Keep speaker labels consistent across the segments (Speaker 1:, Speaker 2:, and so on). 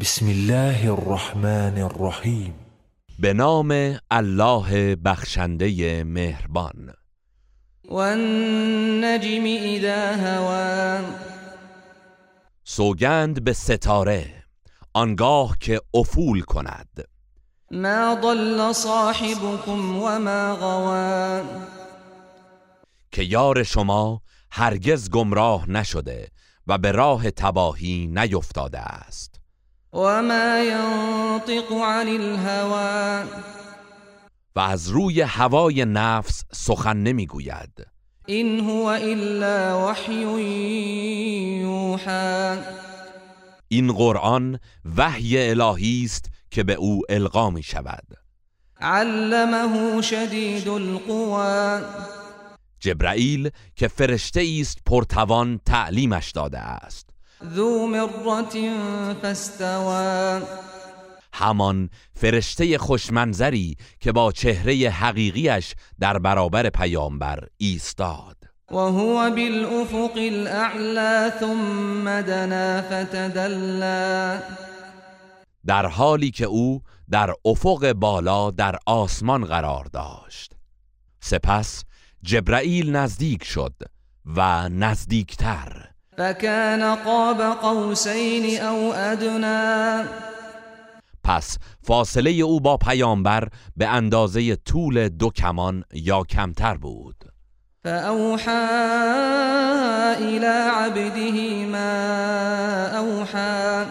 Speaker 1: بسم الله الرحمن الرحیم
Speaker 2: به نام الله بخشنده مهربان.
Speaker 3: والنجم اذا هوا
Speaker 2: سوگند به ستاره آنگاه که افول کند.
Speaker 3: ما ضل صاحبكم وما غوا
Speaker 2: که یار شما هرگز گمراه نشده و به راه تباهی نیفتاده است.
Speaker 3: وما ينطق عن الهوى.
Speaker 2: و از روی هوای نفس سخن نمی‌گوید.
Speaker 3: این هو الا وحی یوحى
Speaker 2: این قرآن وحی الهی است که به او القا می شود
Speaker 3: علمه شدید القوى.
Speaker 2: جبرائیل که فرشته است پرتوان تعلیمش داده است.
Speaker 3: ذو مرة فاستوى.
Speaker 2: همان فرشته خوشمنظری که با چهره حقیقیش در برابر پیامبر ایستاد.
Speaker 3: وهو بالأفق الأعلى ثم دنا فتدلى.
Speaker 2: در حالی که او در افق بالا در آسمان قرار داشت. سپس جبرائیل نزدیک شد و نزدیکتر.
Speaker 3: فكان قاب قوسين او ادنى
Speaker 2: پس فاصله او با پیامبر به اندازه طول دو کمان یا کمتر بود.
Speaker 3: فأوحى إلى عبده ما أوحى.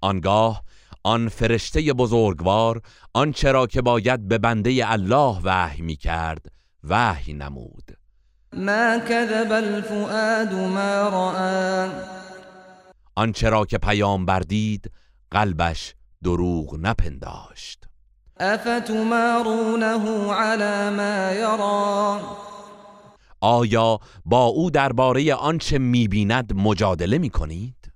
Speaker 2: آنگاه آن فرشته بزرگوار آنچه را که باید به بنده الله وحی می کرد وحی نمود.
Speaker 3: ما كذب الفؤاد ما رأى.
Speaker 2: آنچه را که پیامبر دید قلبش دروغ نپنداشت.
Speaker 3: أفتمارونه على ما يرى؟
Speaker 2: آیا با او درباره آنچه می‌بیند مجادله می‌کنید؟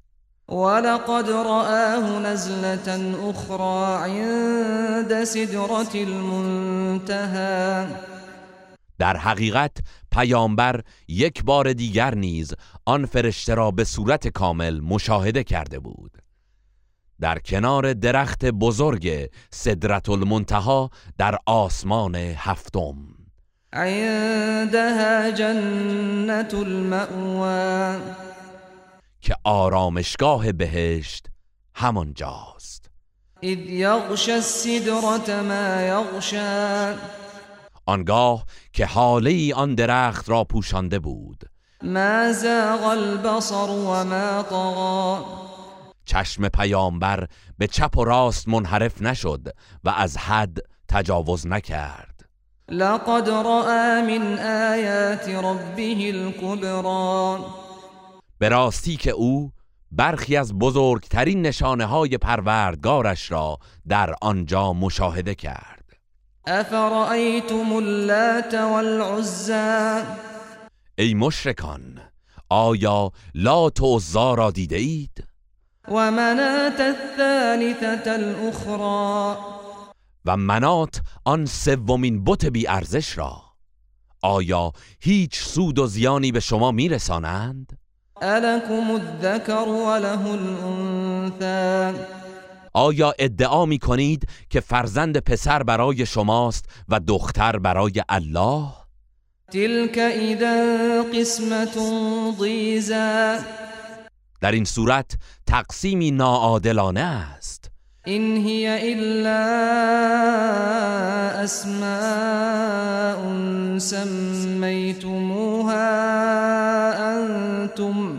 Speaker 3: ولقد رآه نزلة أخرى عند سدرة المنتهى.
Speaker 2: در حقیقت پیامبر یک بار دیگر نیز آن فرشته را به صورت کامل مشاهده کرده بود. در کنار درخت بزرگ صدرت المنتها در آسمان هفتم.
Speaker 3: عندها المأوى.
Speaker 2: که آرامشگاه بهشت همانجاست.
Speaker 3: السدرة ما
Speaker 2: آنگاه که حاله ای آن درخت را پوشانده بود.
Speaker 3: ما زاغ البصر وما طغى
Speaker 2: چشم پیامبر به چپ و راست منحرف نشد و از حد تجاوز نکرد.
Speaker 3: لقد رأى من آيات ربه الكبرى.
Speaker 2: به راستی که او برخی از بزرگترین نشانه های پروردگارش را در آنجا مشاهده کرد.
Speaker 3: أفرأيتم اللات والعزى؟
Speaker 2: ای مشرکان آیا لات و عزا را دیده اید؟
Speaker 3: ومناة الثالثة الأخرى.
Speaker 2: و منات آن سومین بت بی ارزش را. آیا هیچ سود و زیانی به شما میرسانند
Speaker 3: ألكم الذكر وله الأنثى
Speaker 2: آیا ادعا می کنید که فرزند پسر برای شماست و دختر برای الله؟
Speaker 3: تلك إذا قسمة ضيزى
Speaker 2: در این صورت تقسیمی ناعادلانه است.
Speaker 3: إن هي إلا أسماء سميتموها أنتم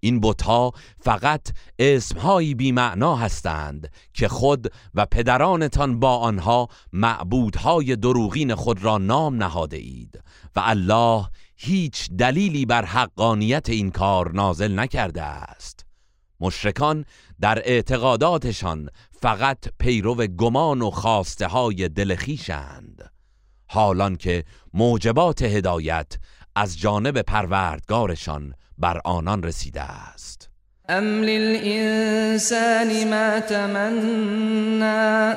Speaker 2: این بتها فقط اسمهایی بی معنا هستند که خود و پدرانتان با آنها معبودهای دروغین خود را نام نهاده اید و الله هیچ دلیلی بر حقانیت این کار نازل نکرده است. مشرکان در اعتقاداتشان فقط پیرو گمان و خواسته های دلخیشند حالان که موجبات هدایت از جانب پروردگارشان بر آنان رسیده است.
Speaker 3: ام للانسان ما تمنا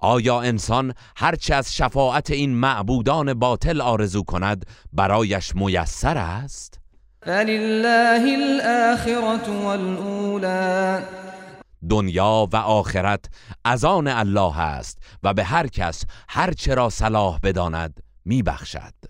Speaker 2: آیا انسان هرچه از شفاعت این معبودان باطل آرزو کند برایش میسر است؟
Speaker 3: فلله الاخرة والاولى
Speaker 2: دنیا و آخرت از آن الله است و به هر کس هر چرا صلاح بداند میبخشد.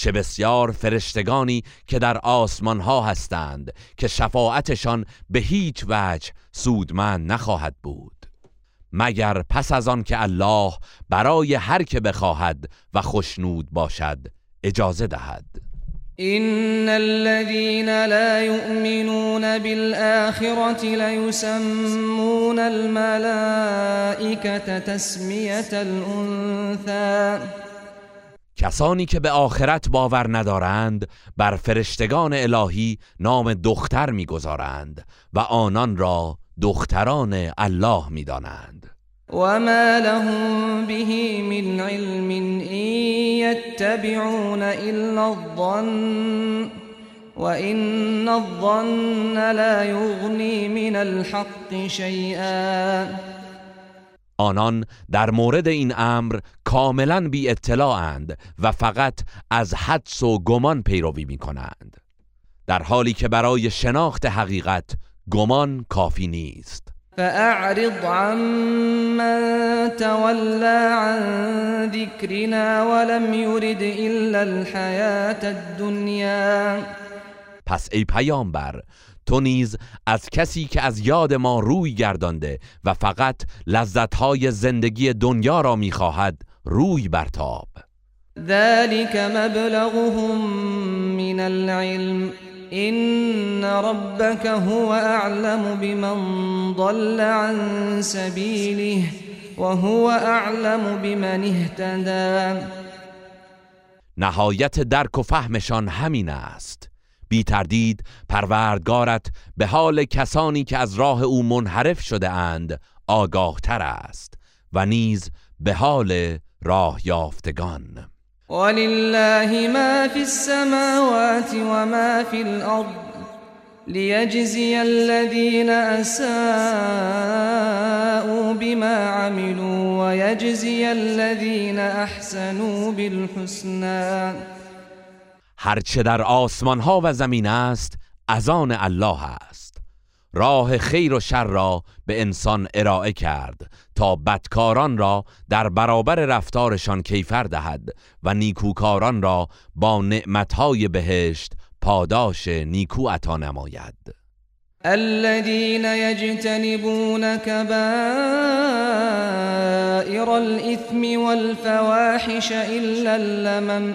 Speaker 2: چه بسیار فرشتگانی که در آسمان ها هستند که شفاعتشان به هیچ وجه سودمند نخواهد بود. مگر پس از آن که الله برای هر که بخواهد و خشنود باشد اجازه دهد؟
Speaker 3: ان الذين لا يؤمنون بالآخرة ليسمون الملائكة تسمية الانثى
Speaker 2: کسانی که به آخرت باور ندارند بر فرشتگان الهی نام دختر می‌گذارند و آنان را دختران الله می‌دانند.
Speaker 3: وما لهم به من علم إن يتبعون إلا الظن وإن الظن لا يغني من الحق شيئا.
Speaker 2: آنان در مورد این امر کاملا بی اطلاعند و فقط از حدس و گمان پیروی می کنند در حالی که برای شناخت حقیقت گمان کافی نیست.
Speaker 3: فأعرض عمن تولى عن ذكرنا ولم يرد إلا الحياة الدنيا.
Speaker 2: پس ای پیامبر تو نیز از کسی که از یاد ما روی گردانده و فقط لذتهای زندگی دنیا را می‌خواهد روی برتاب.
Speaker 3: ذلك مبلغهم من العلم. إن ربك هو أعلم بمن ضل عن سبيله وهو أعلم بمن اهتدى.
Speaker 2: نهایت درک و فهمشان همین است. بی تردید پروردگارت به حال کسانی که از راه او منحرف شده اند آگاه تر است و نیز به حال راه یافتگان.
Speaker 3: ولله ما في السماوات وما في الأرض ليجزي الذين أساءوا بما عملوا ويجزي الذين أحسنوا بالحسنى
Speaker 2: هرچه در آسمان ها و زمین است از آن الله است. راه خیر و شر را به انسان ارائه کرد تا بدکاران را در برابر رفتارشان کیفر دهد و نیکوکاران را با نعمتهای بهشت پاداش نیکو عطا نماید.
Speaker 3: الذين يجتنبون كبائر الإثم والفواحش إلا اللمم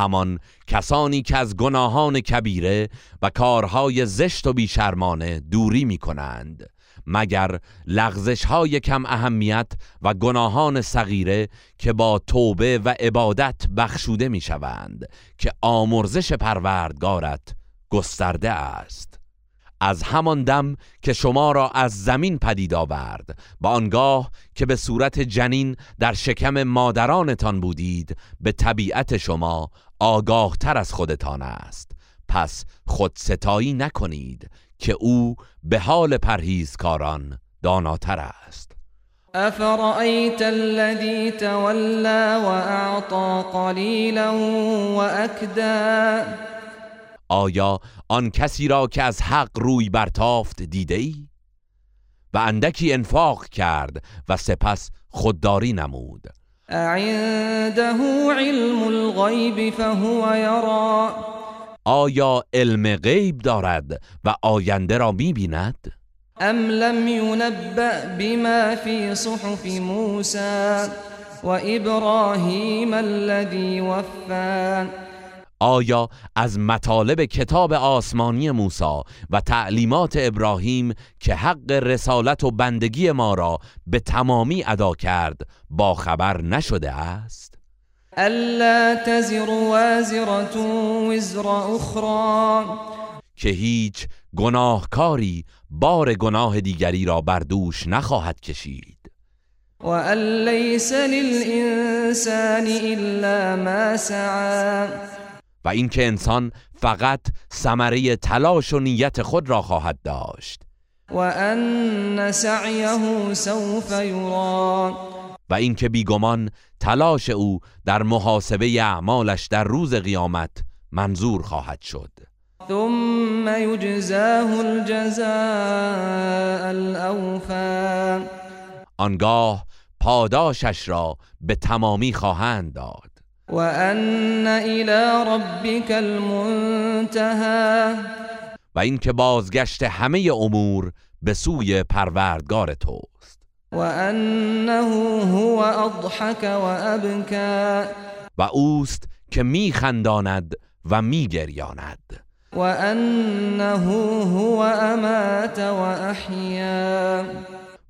Speaker 2: همان کسانی که از گناهان کبیره و کارهای زشت و بیشرمانه دوری می کنند مگر لغزش های کم اهمیت و گناهان صغیره که با توبه و عبادت بخشوده می شوند که آمرزش پروردگارت گسترده است. از همان دم که شما را از زمین پدید آورد و آنگاه که به صورت جنین در شکم مادرانتان بودید به طبیعت شما آگاه تر از خودتان است. پس خود ستایی نکنید که او به حال پرهیزکاران داناتر است.
Speaker 3: أفرأيت الذي تولى وأعطى قليلا وأكدا
Speaker 2: آیا آن کسی را که از حق روی برتافت دیده ای؟ و اندکی انفاق کرد و سپس خودداری نمود.
Speaker 3: أعنده علم الغيب فهو يرى
Speaker 2: آیا علم غیب دارد و آینده را می بیند؟
Speaker 3: أم لم ينبأ بما في صحف موسى وإبراهيم الذي وفى
Speaker 2: آیا از مطالب کتاب آسمانی موسی و تعلیمات ابراهیم که حق رسالت و بندگی ما را به تمامی ادا کرد با خبر نشده است؟
Speaker 3: ألا تزر وازرة وزر أخرى
Speaker 2: که هیچ گناهکاری بار گناه دیگری را بر دوش نخواهد کشید.
Speaker 3: وأن ليس للإنسان إلا ما سعى
Speaker 2: و اینکه انسان فقط ثمره تلاش و نیت خود را خواهد داشت.
Speaker 3: وأن سعيه سوف يرى
Speaker 2: و اینکه بیگمان تلاش او در محاسبه اعمالش در روز قیامت منظور خواهد شد.
Speaker 3: ثم يجزاه الجزاء الأوفى
Speaker 2: آنگاه پاداشش را به تمامی خواهند داد.
Speaker 3: وأن إلى ربك المنتهى.
Speaker 2: و اینکه بازگشت همه امور به سوی پروردگار توست.
Speaker 3: وأنه هو أضحك وأبكى.
Speaker 2: و اوست که میخنداند و میگریاند.
Speaker 3: وأنه هو أمات وأحيا.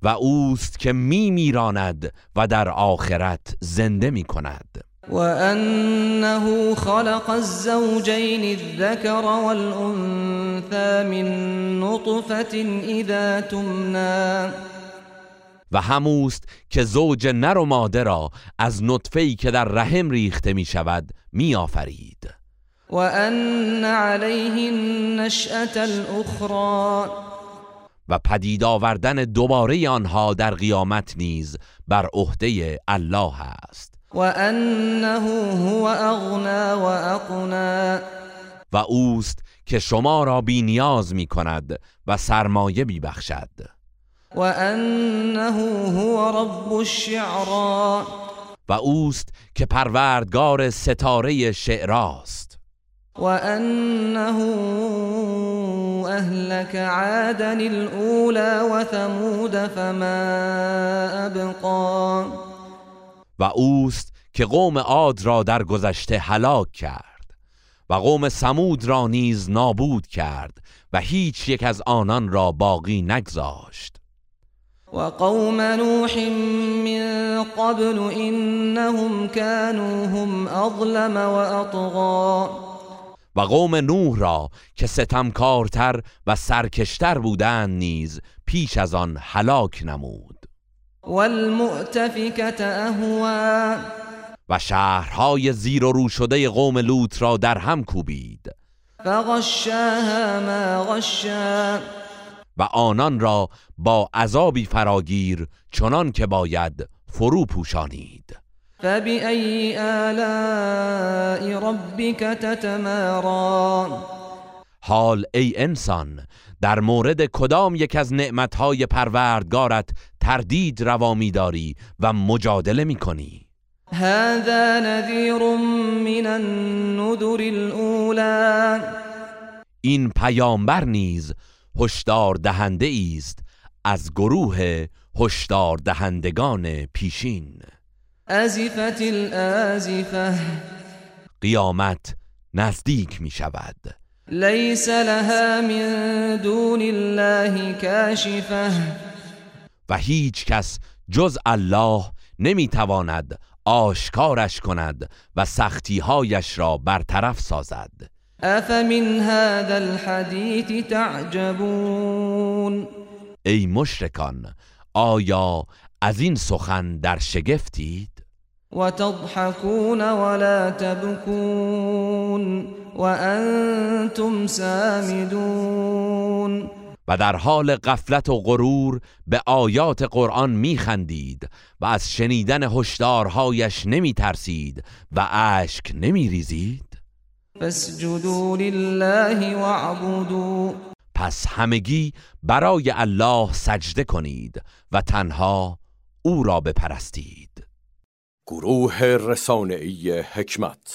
Speaker 2: و اوست که میمیراند و در آخرت زنده می‌کند.
Speaker 3: وأنه خلق الزوجين الذكر والأنثى من نطفة إذا تمنى.
Speaker 2: و هموست که زوج نر و ماده را از نطفه‌ای که در رحم ریخته می شود می آفرید
Speaker 3: وأن عليه النشأة الأخرى.
Speaker 2: و پدید آوردن دوباره آنها در قیامت نیز بر عهده الله است.
Speaker 3: وأنه هو أغنى وأقنى.
Speaker 2: و اوست که شما را بی نیاز می کند و سرمایه می بخشد.
Speaker 3: وأنه هو رب الشعرى.
Speaker 2: و اوست که پروردگار ستاره شعراست.
Speaker 3: وأنه أهلك عادا الأولى وثمود فما أبقى.
Speaker 2: و اوست که قوم عاد را در گذشته هلاک کرد و قوم سمود را نیز نابود کرد و هیچ یک از آنان را باقی نگذاشت.
Speaker 3: وقوم نوح من قبل إنهم كانوا هم أظلم وأطغى
Speaker 2: و قوم نوح را که ستمکارتر و سرکشتر بودند نیز پیش از آن هلاک نمود. و شهرهای زیر و رو شده قوم لوط را در هم کوبید.
Speaker 3: فغشاها ما غشا.
Speaker 2: و آنان را با عذابی فراگیر چنان که باید فرو پوشانید.
Speaker 3: فبأي آلاء ربك تتمارى
Speaker 2: حال ای انسان در مورد کدام یک از نعمتهای پروردگارت تردید روا می‌داری و مجادله می‌کنی؟
Speaker 3: هذا نذير من النذر الأولى
Speaker 2: این پیامبر نیز هشدار دهنده است از گروه هشدار دهندگان پیشین.
Speaker 3: أزفت الآزفة
Speaker 2: قیامت نزدیک می شود
Speaker 3: ليس لها من دون الله كاشفة.
Speaker 2: و هیچ کس جز الله نمی تواند آشکارش کند و سختیهایش را برطرف سازد.
Speaker 3: أفمن هذا الحديث تعجبون؟
Speaker 2: ای مشرکان آیا از این سخن در شگفتید؟
Speaker 3: وتضحكون ولا تبكون. وأنتم سامدون.
Speaker 2: و در حال غفلت و غرور به آیات قرآن میخندید و از شنیدن هشدارهایش نمی ترسید و اشک نمی ریزید.
Speaker 3: فاسجدوا لله واعبدوا.
Speaker 2: پس همگی برای الله سجده کنید و تنها او را بپرستید.
Speaker 4: گروه رسانه‌ای حکمت